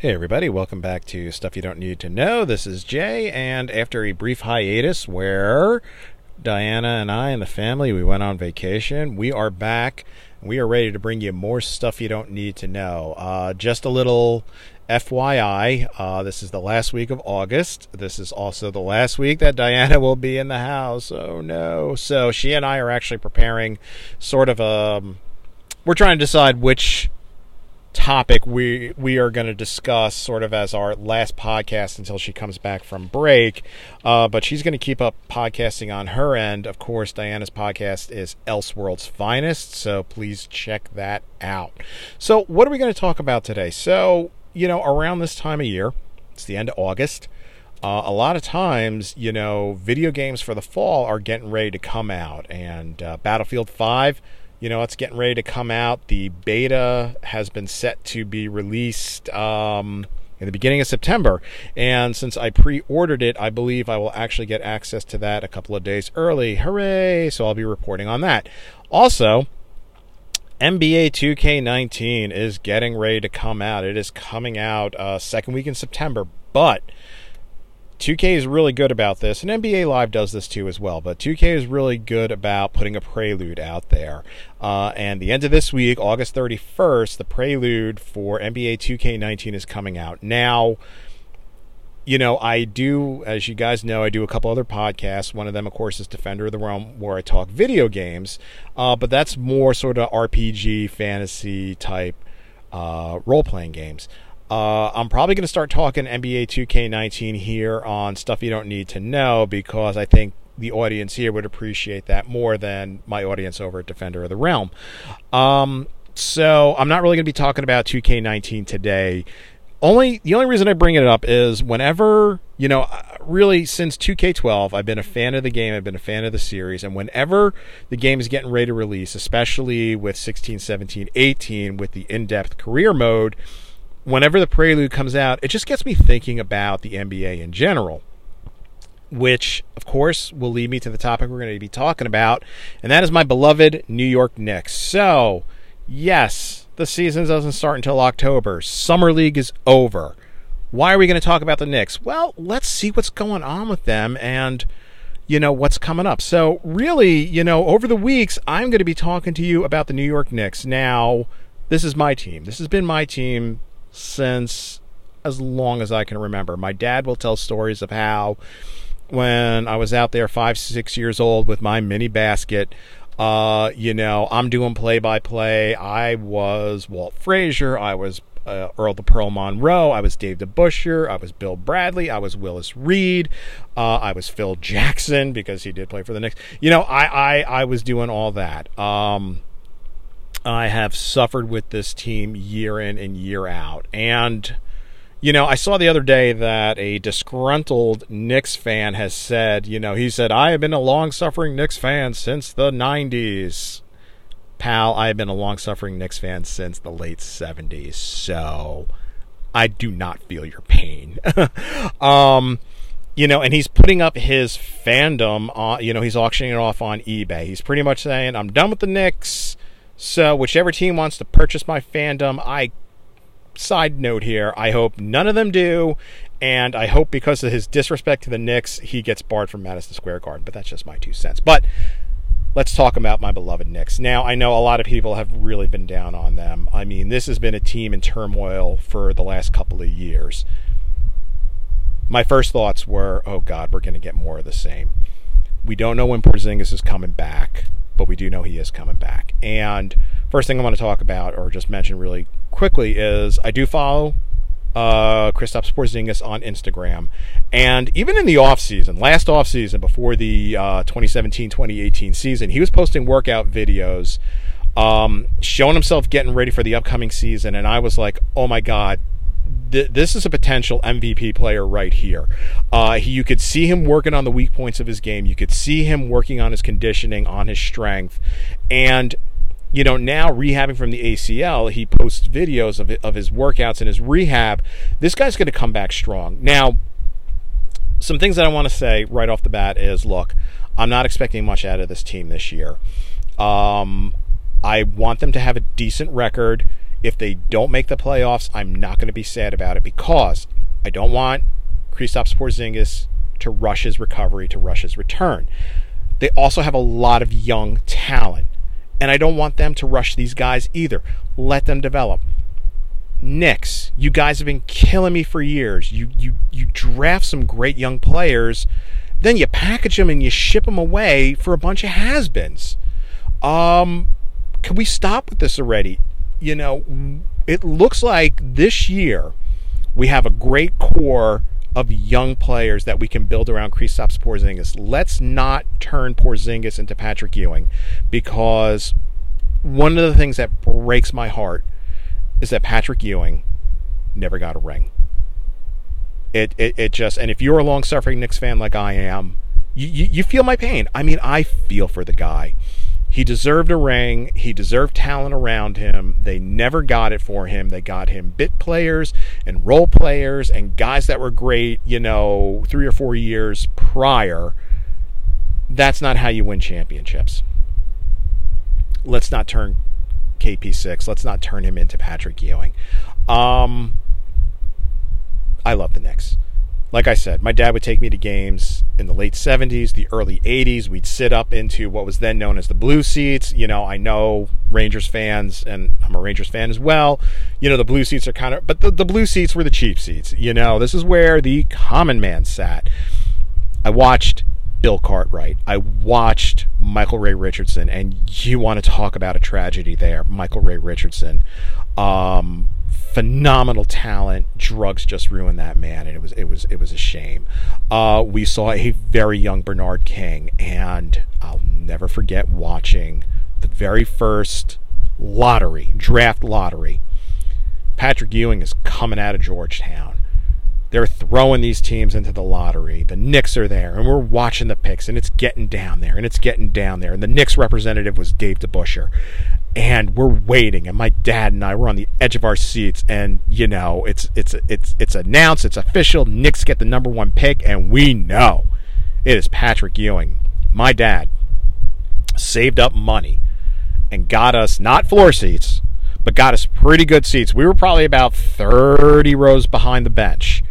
Hey, everybody, welcome back to Stuff You Don't Need to Know. This is Jay, and after a brief hiatus where Diana and I and the family we went on vacation, we are back. We are ready to bring you more stuff you don't need to know. Uh, just a little FYI, uh, this is the last week of August. This is also the last week that Diana will be in the house. Oh no. So she and I are actually preparing sort of a. We're trying to decide which topic we we are going to discuss sort of as our last podcast until she comes back from break. Uh, but she's going to keep up podcasting on her end. Of course, Diana's podcast is Elseworld's Finest, so please check that out. So, what are we going to talk about today? So, you know, around this time of year, it's the end of August. Uh, a lot of times, you know, video games for the fall are getting ready to come out, and uh, Battlefield 5 you know, it's getting ready to come out. The beta has been set to be released um, in the beginning of September. And since I pre ordered it, I believe I will actually get access to that a couple of days early. Hooray! So I'll be reporting on that. Also, NBA 2K19 is getting ready to come out. It is coming out uh, second week in September, but 2K is really good about this, and NBA Live does this too as well. But 2K is really good about putting a prelude out there. Uh, and the end of this week, August 31st, the prelude for NBA 2K19 is coming out. Now, you know, I do, as you guys know, I do a couple other podcasts. One of them, of course, is Defender of the Realm, where I talk video games. Uh, but that's more sort of RPG, fantasy type uh, role playing games. Uh, I'm probably going to start talking NBA 2K19 here on stuff you don't need to know because I think the audience here would appreciate that more than my audience over at Defender of the Realm. Um, so I'm not really going to be talking about 2K19 today. Only the only reason I bring it up is whenever you know, really since 2K12, I've been a fan of the game. I've been a fan of the series, and whenever the game is getting ready to release, especially with 16, 17, 18, with the in-depth career mode whenever the prelude comes out, it just gets me thinking about the NBA in general. Which, of course, will lead me to the topic we're going to be talking about, and that is my beloved New York Knicks. So, yes, the season doesn't start until October. Summer League is over. Why are we going to talk about the Knicks? Well, let's see what's going on with them and, you know, what's coming up. So, really, you know, over the weeks, I'm going to be talking to you about the New York Knicks. Now, this is my team. This has been my team since as long as I can remember. My dad will tell stories of how when I was out there five, six years old with my mini basket, uh, you know, I'm doing play by play. I was Walt Frazier. I was uh, Earl the Pearl Monroe. I was Dave DeBusschere. I was Bill Bradley. I was Willis Reed. Uh, I was Phil Jackson because he did play for the Knicks. You know, I I, I was doing all that. Um, I have suffered with this team year in and year out. And, you know, I saw the other day that a disgruntled Knicks fan has said, you know, he said, I have been a long suffering Knicks fan since the 90s. Pal, I have been a long suffering Knicks fan since the late 70s. So I do not feel your pain. um, you know, and he's putting up his fandom on, you know, he's auctioning it off on eBay. He's pretty much saying, I'm done with the Knicks. So, whichever team wants to purchase my fandom, I side note here, I hope none of them do. And I hope because of his disrespect to the Knicks, he gets barred from Madison Square Garden. But that's just my two cents. But let's talk about my beloved Knicks. Now, I know a lot of people have really been down on them. I mean, this has been a team in turmoil for the last couple of years. My first thoughts were, oh God, we're going to get more of the same. We don't know when Porzingis is coming back but we do know he is coming back. And first thing I want to talk about, or just mention really quickly, is I do follow uh, Kristaps Porzingis on Instagram. And even in the off season, last off season before the 2017-2018 uh, season, he was posting workout videos, um, showing himself getting ready for the upcoming season. And I was like, oh my god, th- this is a potential MVP player right here. Uh, he, you could see him working on the weak points of his game. You could see him working on his conditioning, on his strength, and you know now rehabbing from the ACL, he posts videos of of his workouts and his rehab. This guy's going to come back strong. Now, some things that I want to say right off the bat is, look, I'm not expecting much out of this team this year. Um, I want them to have a decent record If they don't make the playoffs, I'm not going to be sad about it because I don't want Kristaps Porzingis to rush his recovery, to rush his return. They also have a lot of young talent, and I don't want them to rush these guys either. Let them develop. Knicks, you guys have been killing me for years. You you you draft some great young players, then you package them and you ship them away for a bunch of has-beens. Um, can we stop with this already? You know, it looks like this year we have a great core of young players that we can build around Kristaps Porzingis. Let's not turn Porzingis into Patrick Ewing because one of the things that breaks my heart is that Patrick Ewing never got a ring. It, it, it just, and if you're a long suffering Knicks fan like I am, you, you, you feel my pain. I mean, I feel for the guy. He deserved a ring. He deserved talent around him. They never got it for him. They got him bit players and role players and guys that were great, you know, three or four years prior. That's not how you win championships. Let's not turn KP6. Let's not turn him into Patrick Ewing. Um, I love the Knicks like I said, my dad would take me to games in the late 70s, the early 80s. We'd sit up into what was then known as the blue seats. You know, I know Rangers fans, and I'm a Rangers fan as well. You know, the blue seats are kind of, but the, the blue seats were the cheap seats. You know, this is where the common man sat. I watched Bill Cartwright. I watched Michael Ray Richardson, and you want to talk about a tragedy there, Michael Ray Richardson. Um, phenomenal talent. Drugs just ruined that man, and it was it was it was a shame. Uh, we saw a very young Bernard King, and I'll never forget watching the very first lottery draft lottery. Patrick Ewing is coming out of Georgetown. They're throwing these teams into the lottery. The Knicks are there, and we're watching the picks, and it's getting down there, and it's getting down there. And the Knicks representative was Dave DeBusschere and we're waiting and my dad and I were on the edge of our seats and you know it's it's it's it's announced it's official. Knicks get the number 1 pick and we know it is Patrick Ewing. My dad saved up money and got us not floor seats but got us pretty good seats. We were probably about 30 rows behind the bench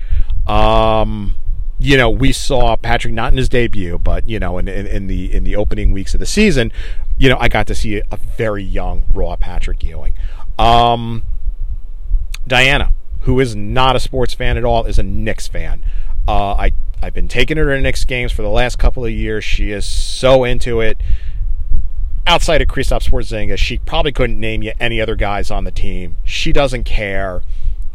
um you know, we saw Patrick not in his debut, but you know, in, in, in, the in the opening weeks of the season, you know, I got to see a very young raw Patrick Ewing. Um, Diana, who is not a sports fan at all, is a Knicks fan. Uh, I I've been taking her to Knicks games for the last couple of years. She is so into it. Outside of Kristaps Porzingis, she probably couldn't name you any other guys on the team. She doesn't care.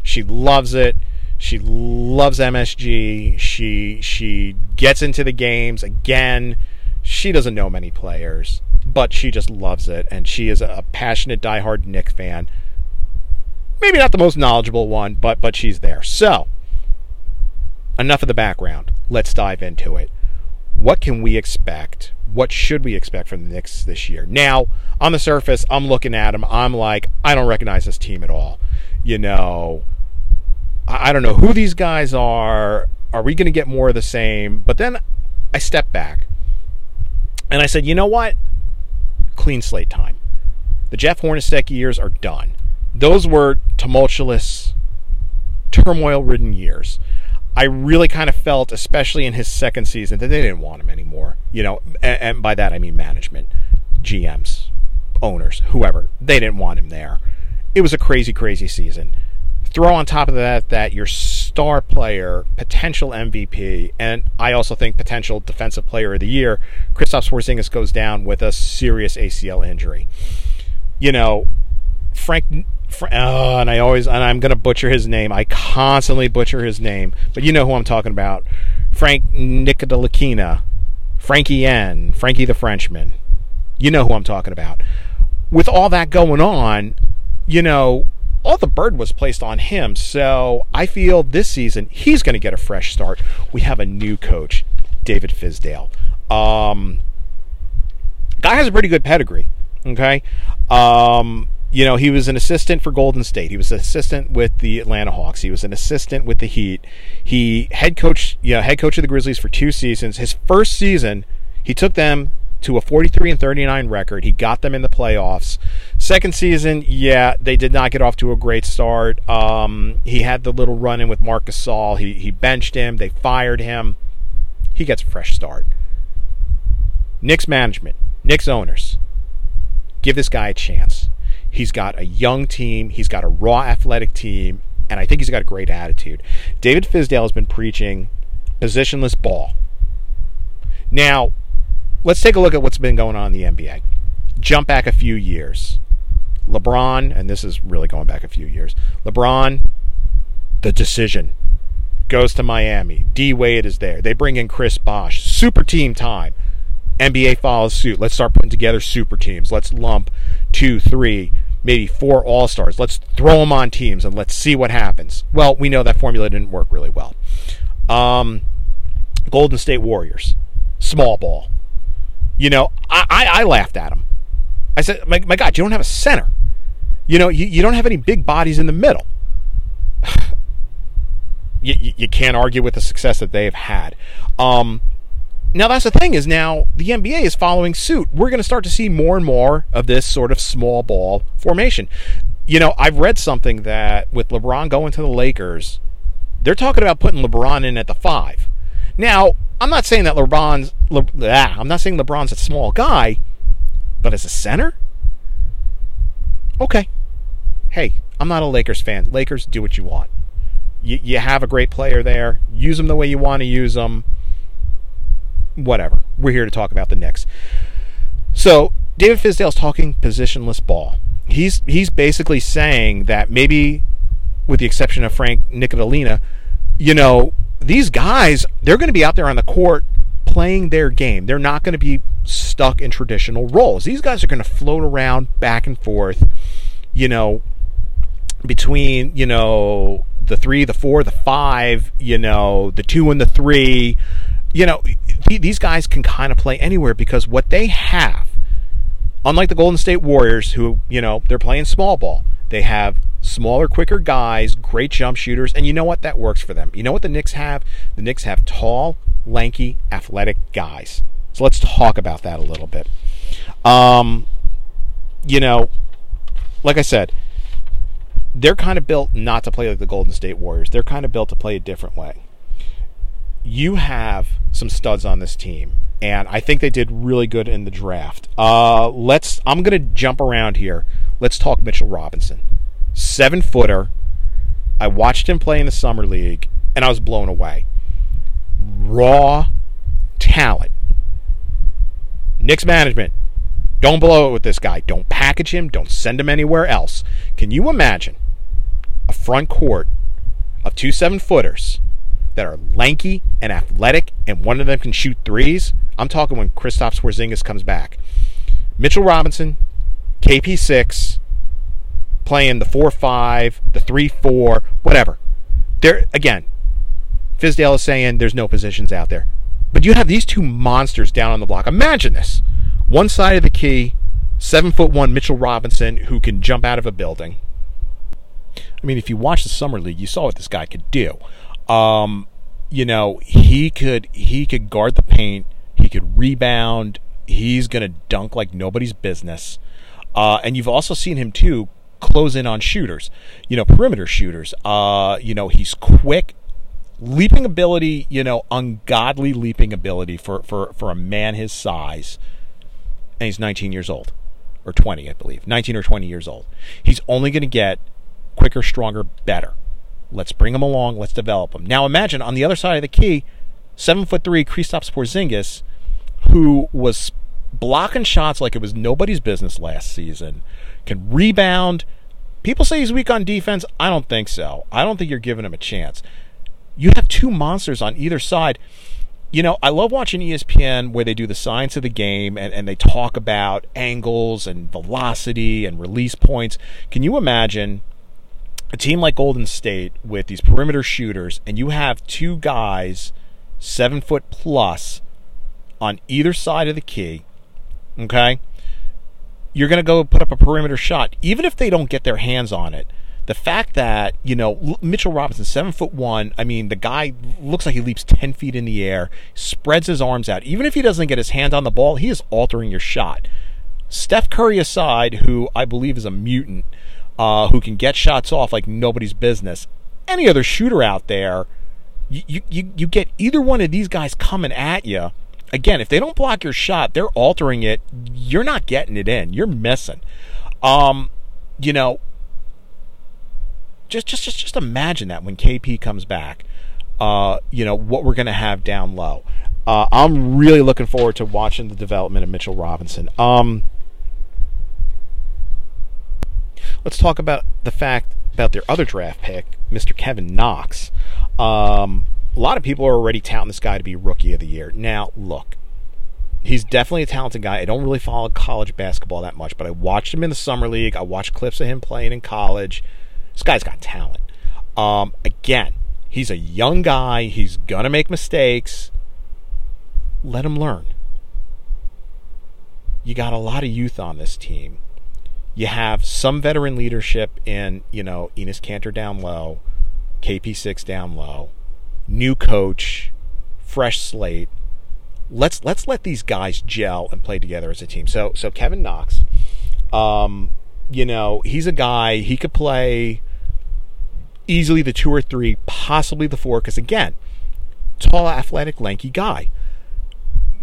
She loves it. She loves MSG. She she gets into the games again. She doesn't know many players, but she just loves it, and she is a passionate, diehard Knick fan. Maybe not the most knowledgeable one, but but she's there. So enough of the background. Let's dive into it. What can we expect? What should we expect from the Knicks this year? Now, on the surface, I'm looking at them. I'm like, I don't recognize this team at all. You know, I don't know who these guys are. Are we going to get more of the same? But then I stepped back and I said, you know what? Clean slate time. The Jeff Hornacek years are done. Those were tumultuous, turmoil ridden years. I really kind of felt, especially in his second season, that they didn't want him anymore. You know, and, and by that I mean management, GMs, owners, whoever. They didn't want him there. It was a crazy, crazy season throw on top of that that your star player, potential MVP, and I also think potential defensive player of the year, Kristaps Porzingis goes down with a serious ACL injury. You know, Frank, uh, and I always and I'm going to butcher his name. I constantly butcher his name, but you know who I'm talking about. Frank Ntilikina, Frankie N, Frankie the Frenchman. You know who I'm talking about. With all that going on, you know, all the bird was placed on him. So I feel this season he's going to get a fresh start. We have a new coach, David Fizdale. Um, guy has a pretty good pedigree. Okay. Um, you know, he was an assistant for Golden State. He was an assistant with the Atlanta Hawks. He was an assistant with the Heat. He head coach, you know, head coach of the Grizzlies for two seasons. His first season, he took them to a 43 and 39 record. He got them in the playoffs. Second season, yeah, they did not get off to a great start. Um, he had the little run in with Marcus Gasol. He, he benched him. They fired him. He gets a fresh start. Knicks management, Knicks owners, give this guy a chance. He's got a young team. He's got a raw athletic team. And I think he's got a great attitude. David Fizdale has been preaching positionless ball. Now, let's take a look at what's been going on in the NBA. Jump back a few years. LeBron, and this is really going back a few years. LeBron, the decision goes to Miami. D Wade is there. They bring in Chris Bosh. Super team time. NBA follows suit. Let's start putting together super teams. Let's lump two, three, maybe four All Stars. Let's throw them on teams and let's see what happens. Well, we know that formula didn't work really well. Um, Golden State Warriors, small ball. You know, I, I, I laughed at them. I said, my, my God, you don't have a center. You know, you, you don't have any big bodies in the middle. you, you, can't argue with the success that they've had. Um, now that's the thing is now the NBA is following suit. We're going to start to see more and more of this sort of small ball formation. You know, I've read something that with LeBron going to the Lakers, they're talking about putting LeBron in at the five. Now, I'm not saying that LeBron's. Le, ah, I'm not saying LeBron's a small guy, but as a center, okay. Hey, I'm not a Lakers fan. Lakers, do what you want. You, you have a great player there. Use them the way you want to use them whatever. We're here to talk about the Knicks. So David Fizdale's talking positionless ball. He's he's basically saying that maybe, with the exception of Frank Ntilikina, you know these guys they're going to be out there on the court playing their game. They're not going to be stuck in traditional roles. These guys are going to float around back and forth, you know, between you know the three, the four, the five, you know, the two and the three you know, these guys can kind of play anywhere because what they have, unlike the Golden State Warriors, who, you know, they're playing small ball, they have smaller, quicker guys, great jump shooters, and you know what? That works for them. You know what the Knicks have? The Knicks have tall, lanky, athletic guys. So let's talk about that a little bit. Um, you know, like I said, they're kind of built not to play like the Golden State Warriors. They're kind of built to play a different way you have some studs on this team, and I think they did really good in the draft. Uh, let's. I'm going to jump around here. Let's talk Mitchell Robinson, seven footer. I watched him play in the summer league, and I was blown away. Raw talent. Knicks management, don't blow it with this guy. Don't package him. Don't send him anywhere else. Can you imagine a front court of two seven footers? that are lanky and athletic, and one of them can shoot threes. I'm talking when Kristaps Porzingis comes back. Mitchell Robinson, KP6, playing the 4-5, the 3-4, whatever. There again, Fizdale is saying there's no positions out there. But you have these two monsters down on the block. Imagine this. One side of the key, seven foot one Mitchell Robinson who can jump out of a building. I mean, if you watch the summer league, you saw what this guy could do. Um, you know, he could he could guard the paint. He could rebound. He's gonna dunk like nobody's business. Uh, and you've also seen him too close in on shooters. You know, perimeter shooters. Uh, you know, he's quick, leaping ability. You know, ungodly leaping ability for for for a man his size. And he's 19 years old, or 20, I believe, 19 or 20 years old. He's only going to get quicker, stronger, better. Let's bring him along. Let's develop him. Now imagine on the other side of the key, seven foot three Kristaps Porzingis, who was blocking shots like it was nobody's business last season, can rebound. People say he's weak on defense. I don't think so. I don't think you're giving him a chance. You have two monsters on either side. You know, I love watching ESPN where they do the science of the game and, and they talk about angles and velocity and release points. Can you imagine a team like Golden State with these perimeter shooters, and you have two guys seven foot plus on either side of the key, okay, you're going to go put up a perimeter shot, even if they don't get their hands on it. The fact that you know Mitchell Robinson, seven foot one, I mean the guy looks like he leaps ten feet in the air, spreads his arms out. Even if he doesn't get his hand on the ball, he is altering your shot. Steph Curry aside, who I believe is a mutant, uh, who can get shots off like nobody's business, any other shooter out there, you, you, you get either one of these guys coming at you. Again, if they don't block your shot, they're altering it. You're not getting it in. You're missing. Um, you know, just just just just imagine that when KP comes back, uh, you know what we're going to have down low. Uh, I'm really looking forward to watching the development of Mitchell Robinson. Um, let's talk about the fact about their other draft pick, Mr. Kevin Knox. Um, a lot of people are already touting this guy to be Rookie of the Year. Now, look, he's definitely a talented guy. I don't really follow college basketball that much, but I watched him in the summer league. I watched clips of him playing in college. This guy's got talent. Um, again, he's a young guy. He's gonna make mistakes. Let him learn. You got a lot of youth on this team. You have some veteran leadership in, you know, Enes Kanter down low, KP6 down low, new coach, fresh slate. Let's let's let these guys gel and play together as a team. So so Kevin Knox, um, you know, he's a guy, he could play easily the two or three, possibly the four, because again, tall, athletic, lanky guy.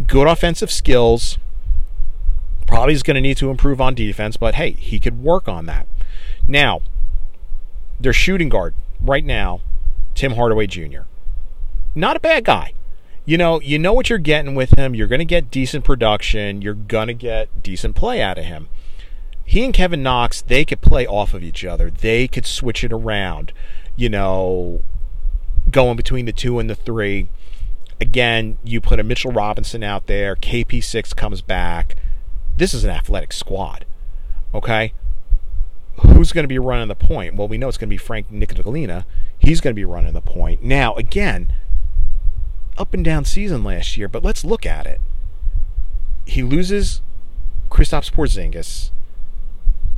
Good offensive skills. Probably is going to need to improve on defense, but hey, he could work on that. Now, their shooting guard right now, Tim Hardaway Jr. Not a bad guy. You know, you know what you're getting with him. You're going to get decent production. You're going to get decent play out of him he and Kevin Knox, they could play off of each other. They could switch it around, you know, going between the two and the three. Again, you put a Mitchell Robinson out there, KP6 comes back. This is an athletic squad. Okay? Who's going to be running the point? Well, we know it's going to be Frank Ntilikina. He's going to be running the point. Now, again, up and down season last year, but let's look at it. He loses Kristaps Porzingis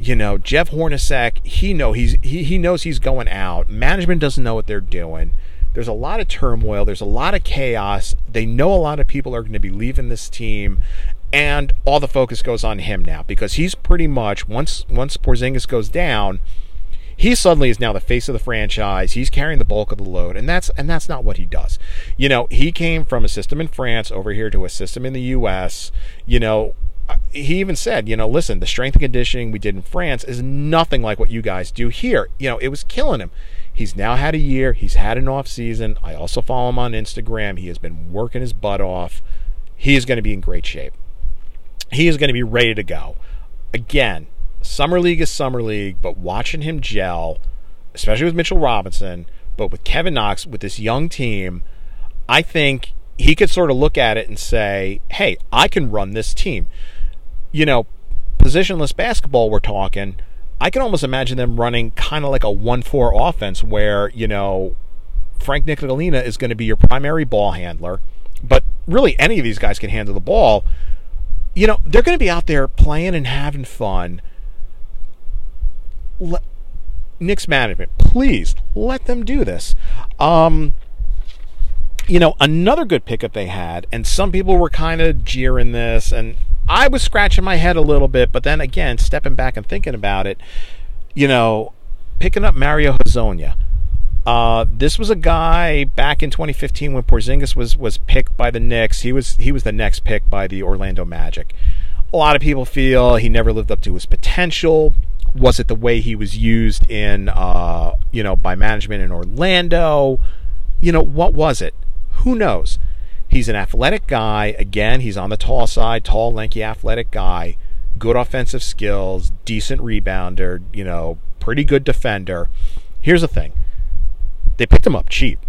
you know, Jeff Hornacek, he know he's he, he knows he's going out. Management doesn't know what they're doing. There's a lot of turmoil. There's a lot of chaos. They know a lot of people are going to be leaving this team, and all the focus goes on him now because he's pretty much once once Porzingis goes down, he suddenly is now the face of the franchise. He's carrying the bulk of the load, and that's and that's not what he does. You know, he came from a system in France over here to a system in the U.S. You know, he even said, you know, listen, the strength and conditioning we did in France is nothing like what you guys do here. You know, it was killing him. He's now had a year. He's had an off season. I also follow him on Instagram. He has been working his butt off. He is going to be in great shape. He is going to be ready to go. Again, summer league is summer league, but watching him gel, especially with Mitchell Robinson, but with Kevin Knox, with this young team, I think he could sort of look at it and say, "Hey, I can run this team." you know, positionless basketball we're talking, I can almost imagine them running kind of like a 1 4 offense where, you know, Frank Ntilikina is going to be your primary ball handler, but really any of these guys can handle the ball. You know, they're going to be out there playing and having fun. Le- Knicks management, please let them do this. Um, you know, another good pickup they had, and some people were kind of jeering this, and I was scratching my head a little bit, but then again, stepping back and thinking about it, you know, picking up Mario Hezonja. Uh, this was a guy back in 2015 when Porzingis was was picked by the Knicks. He was he was the next pick by the Orlando Magic. A lot of people feel he never lived up to his potential. Was it the way he was used in uh, you know by management in Orlando? You know what was it? Who knows? He's an athletic guy. Again, he's on the tall side, tall, lanky, athletic guy. Good offensive skills, decent rebounder, you know, pretty good defender. Here's the thing they picked him up cheap.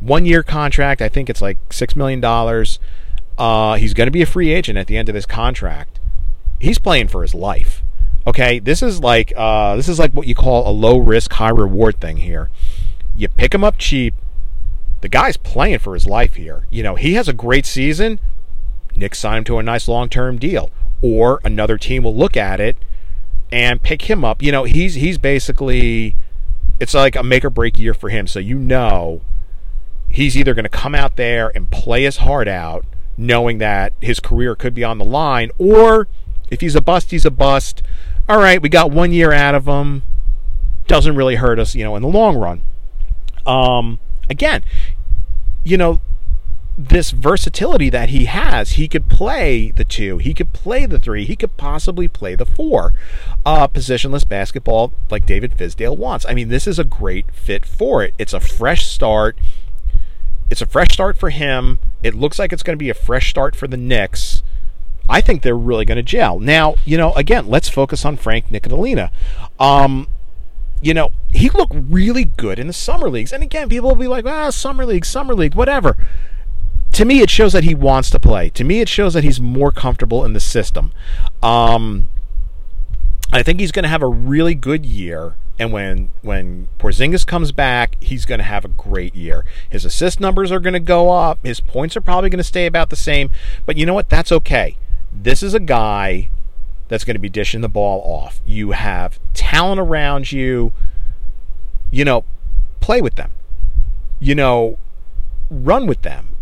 One year contract, I think it's like $6 million. Uh, he's going to be a free agent at the end of this contract. He's playing for his life. Okay, this is like uh, this is like what you call a low risk, high reward thing here. You pick him up cheap, the guy's playing for his life here. You know, he has a great season. Nick signed him to a nice long term deal. Or another team will look at it and pick him up. You know, he's he's basically it's like a make or break year for him. So you know he's either going to come out there and play his heart out, knowing that his career could be on the line, or If he's a bust, he's a bust. All right, we got one year out of him. Doesn't really hurt us, you know, in the long run. Um, again, you know, this versatility that he has. He could play the two, he could play the three, he could possibly play the four. Uh, positionless basketball like David Fizdale wants. I mean, this is a great fit for it. It's a fresh start. It's a fresh start for him. It looks like it's going to be a fresh start for the Knicks. I think they're really going to gel. Now, you know, again, let's focus on Frank Ntilikina. Um, you know, he looked really good in the summer leagues. And again, people will be like, ah, summer league, summer league, whatever to me, it shows that he wants to play. To me, it shows that he's more comfortable in the system. Um, I think he's going to have a really good year. And when when Porzingis comes back, he's going to have a great year. His assist numbers are going to go up. His points are probably going to stay about the same. But you know what? That's okay. This is a guy that's going to be dishing the ball off. You have talent around you. You know, play with them. You know, run with them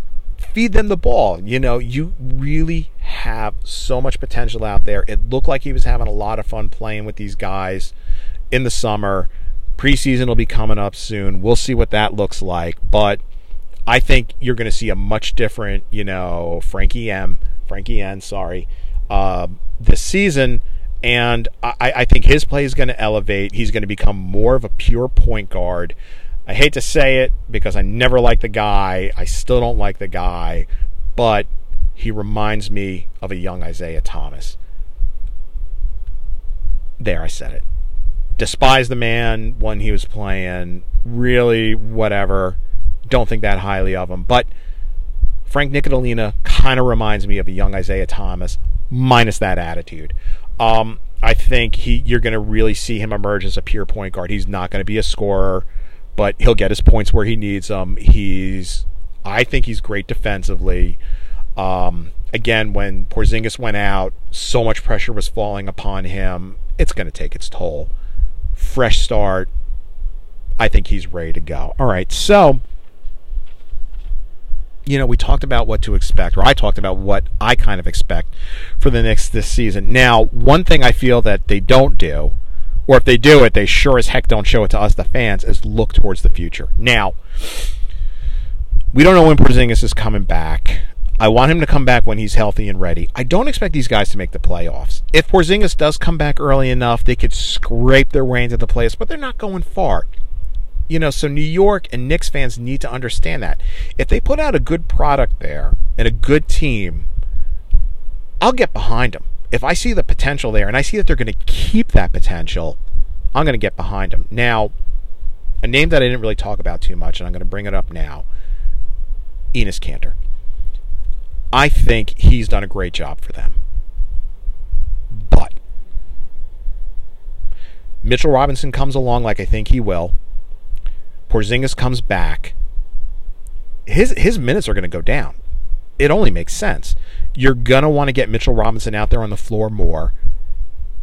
feed them the ball. You know, you really have so much potential out there. It looked like he was having a lot of fun playing with these guys in the summer. Preseason will be coming up soon. We'll see what that looks like. But I think you're going to see a much different, you know, Frankie M, Frankie N, sorry, uh, this season. And I, I think his play is going to elevate. He's going to become more of a pure point guard. I hate to say it because I never liked the guy. I still don't like the guy, but he reminds me of a young Isiah Thomas. There, I said it. Despise the man when he was playing. Really, whatever. Don't think that highly of him. But Frank Ntilikina kind of reminds me of a young Isiah Thomas, minus that attitude. Um, I think he you're going to really see him emerge as a pure point guard. He's not going to be a scorer but he'll get his points where he needs them. He's, I think he's great defensively. Um, again, when Porzingis went out, so much pressure was falling upon him. It's going to take its toll. Fresh start. I think he's ready to go. All right, so you know, we talked about what to expect, or I talked about what I kind of expect for the next this season. Now, one thing I feel that they don't do or if they do it, they sure as heck don't show it to us, the fans, is look towards the future. Now, we don't know when Porzingis is coming back. I want him to come back when he's healthy and ready. I don't expect these guys to make the playoffs. If Porzingis does come back early enough, they could scrape their way into the playoffs, but they're not going far. You know, so New York and Knicks fans need to understand that. If they put out a good product there and a good team, I'll get behind them if I see the potential there and I see that they're going to keep that potential, I'm going to get behind them. Now, a name that I didn't really talk about too much, and I'm going to bring it up now Enes Kanter. I think he's done a great job for them. But Mitchell Robinson comes along like I think he will. Porzingis comes back. His his minutes are going to go down. It only makes sense you're going to want to get Mitchell Robinson out there on the floor more.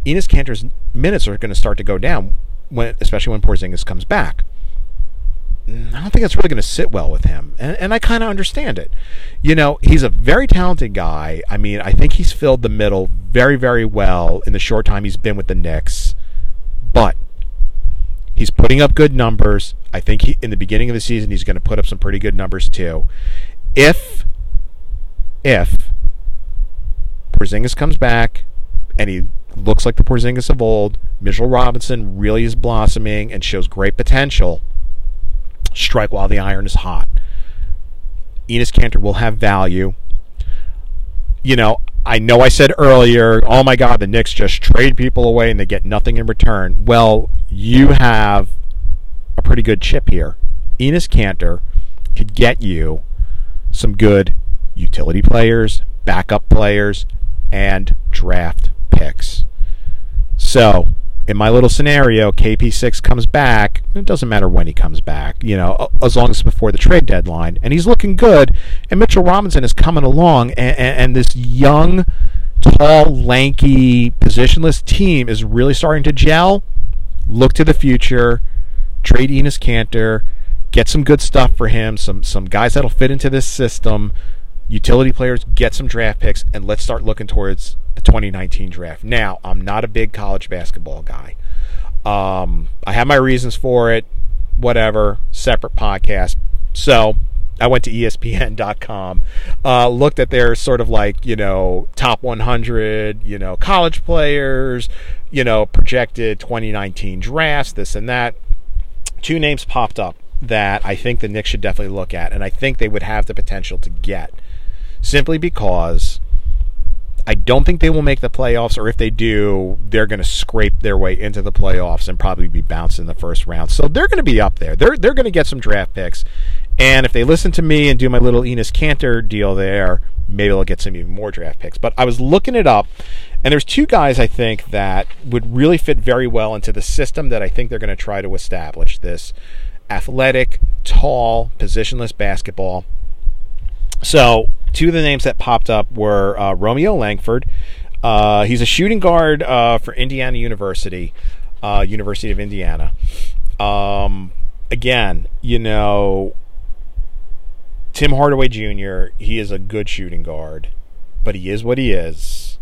Enes Kanter's minutes are going to start to go down, when, especially when Porzingis comes back. I don't think that's really going to sit well with him, and, and I kind of understand it. You know, he's a very talented guy. I mean, I think he's filled the middle very, very well in the short time he's been with the Knicks, but he's putting up good numbers. I think he, in the beginning of the season he's going to put up some pretty good numbers too. If, if Porzingis comes back and he looks like the Porzingis of old. Mitchell Robinson really is blossoming and shows great potential. Strike while the iron is hot. Enes Kanter will have value. You know, I know I said earlier, oh my God, the Knicks just trade people away and they get nothing in return. Well, you have a pretty good chip here. Enes Kanter could get you some good utility players, backup players, and draft picks. So, in my little scenario, KP6 comes back. It doesn't matter when he comes back, you know, as long as before the trade deadline. And he's looking good. And Mitchell Robinson is coming along. And, and, and this young, tall, lanky, positionless team is really starting to gel. Look to the future. Trade Enes Kanter. Get some good stuff for him. Some some guys that'll fit into this system utility players, get some draft picks, and let's start looking towards the 2019 draft. Now, I'm not a big college basketball guy. Um, I have my reasons for it. Whatever, separate podcast. So I went to ESPN.com, uh, looked at their sort of like you know top 100, you know college players, you know projected 2019 drafts, this and that. Two names popped up that I think the Knicks should definitely look at, and I think they would have the potential to get, simply because I don't think they will make the playoffs, or if they do, they're going to scrape their way into the playoffs and probably be bounced in the first round. So they're going to be up there. They're they're going to get some draft picks, and if they listen to me and do my little Enes Kanter deal there, maybe they'll get some even more draft picks. But I was looking it up, and there's two guys I think that would really fit very well into the system that I think they're going to try to establish. This athletic, tall, positionless basketball. So two of the names that popped up were uh, Romeo Langford. Uh, he's a shooting guard uh, for Indiana University, uh, University of Indiana. Um, again, you know, Tim Hardaway Jr., he is a good shooting guard, but he is what he is.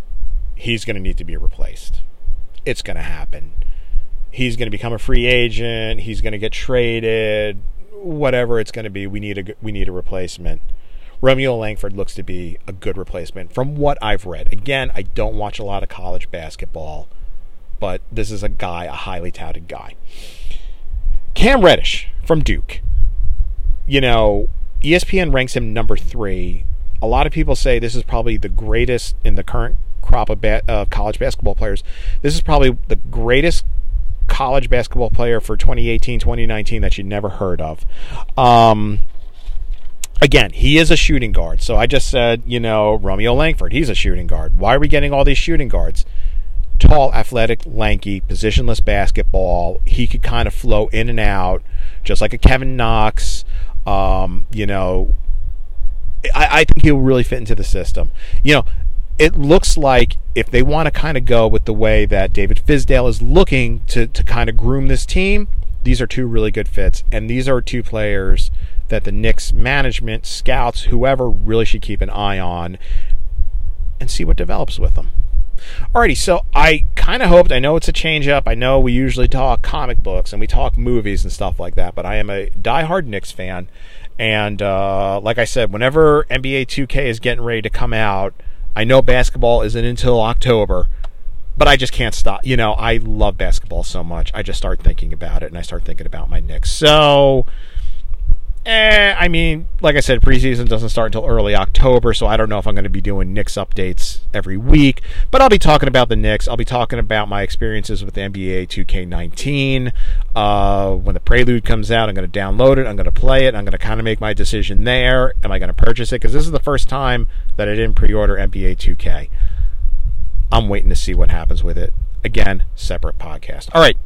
He's going to need to be replaced. It's going to happen. He's going to become a free agent. He's going to get traded. Whatever it's going to be, we need a we need a replacement. Romeo Langford looks to be a good replacement from what I've read. Again, I don't watch a lot of college basketball, but this is a guy, a highly touted guy. Cam Reddish from Duke. You know, ESPN ranks him number three. A lot of people say this is probably the greatest in the current crop of ba- uh, college basketball players. This is probably the greatest college basketball player for 2018 2019 that you never heard of. Um, again, he is a shooting guard. So I just said, you know, Romeo Langford, he's a shooting guard. Why are we getting all these shooting guards? Tall, athletic, lanky, positionless basketball. He could kind of flow in and out, just like a Kevin Knox. Um, you know, I, I think he'll really fit into the system. You know, it looks like if they want to kind of go with the way that David Fizdale is looking to, to kind of groom this team, these are two really good fits. And these are two players that the Knicks management, scouts, whoever really should keep an eye on and see what develops with them. Alrighty, so I kind of hoped, I know it's a change up. I know we usually talk comic books and we talk movies and stuff like that, but I am a die-hard Knicks fan. And uh, like I said, whenever NBA 2K is getting ready to come out, I know basketball isn't until October, but I just can't stop. You know, I love basketball so much. I just start thinking about it and I start thinking about my Knicks. So Eh, I mean, like I said, preseason doesn't start until early October, so I don't know if I'm going to be doing Knicks updates every week. But I'll be talking about the Knicks. I'll be talking about my experiences with NBA 2K19. Uh, when the Prelude comes out, I'm going to download it. I'm going to play it. I'm going to kind of make my decision there. Am I going to purchase it? Because this is the first time that I didn't pre-order NBA 2K. I'm waiting to see what happens with it. Again, separate podcast. All right,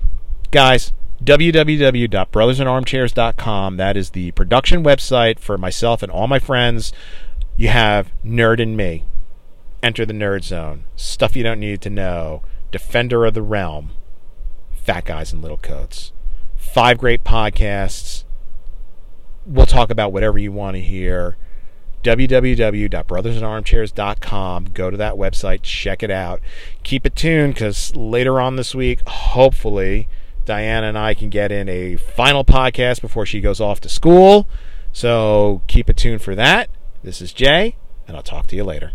guys www.brothersinarmchairs.com. That is the production website for myself and all my friends. You have Nerd and Me. Enter the Nerd Zone. Stuff you don't need to know. Defender of the Realm. Fat Guys in Little Coats. Five great podcasts. We'll talk about whatever you want to hear. www.brothersinarmchairs.com. Go to that website, check it out. Keep it tuned because later on this week, hopefully, Diana and I can get in a final podcast before she goes off to school. So keep it tuned for that. This is Jay, and I'll talk to you later.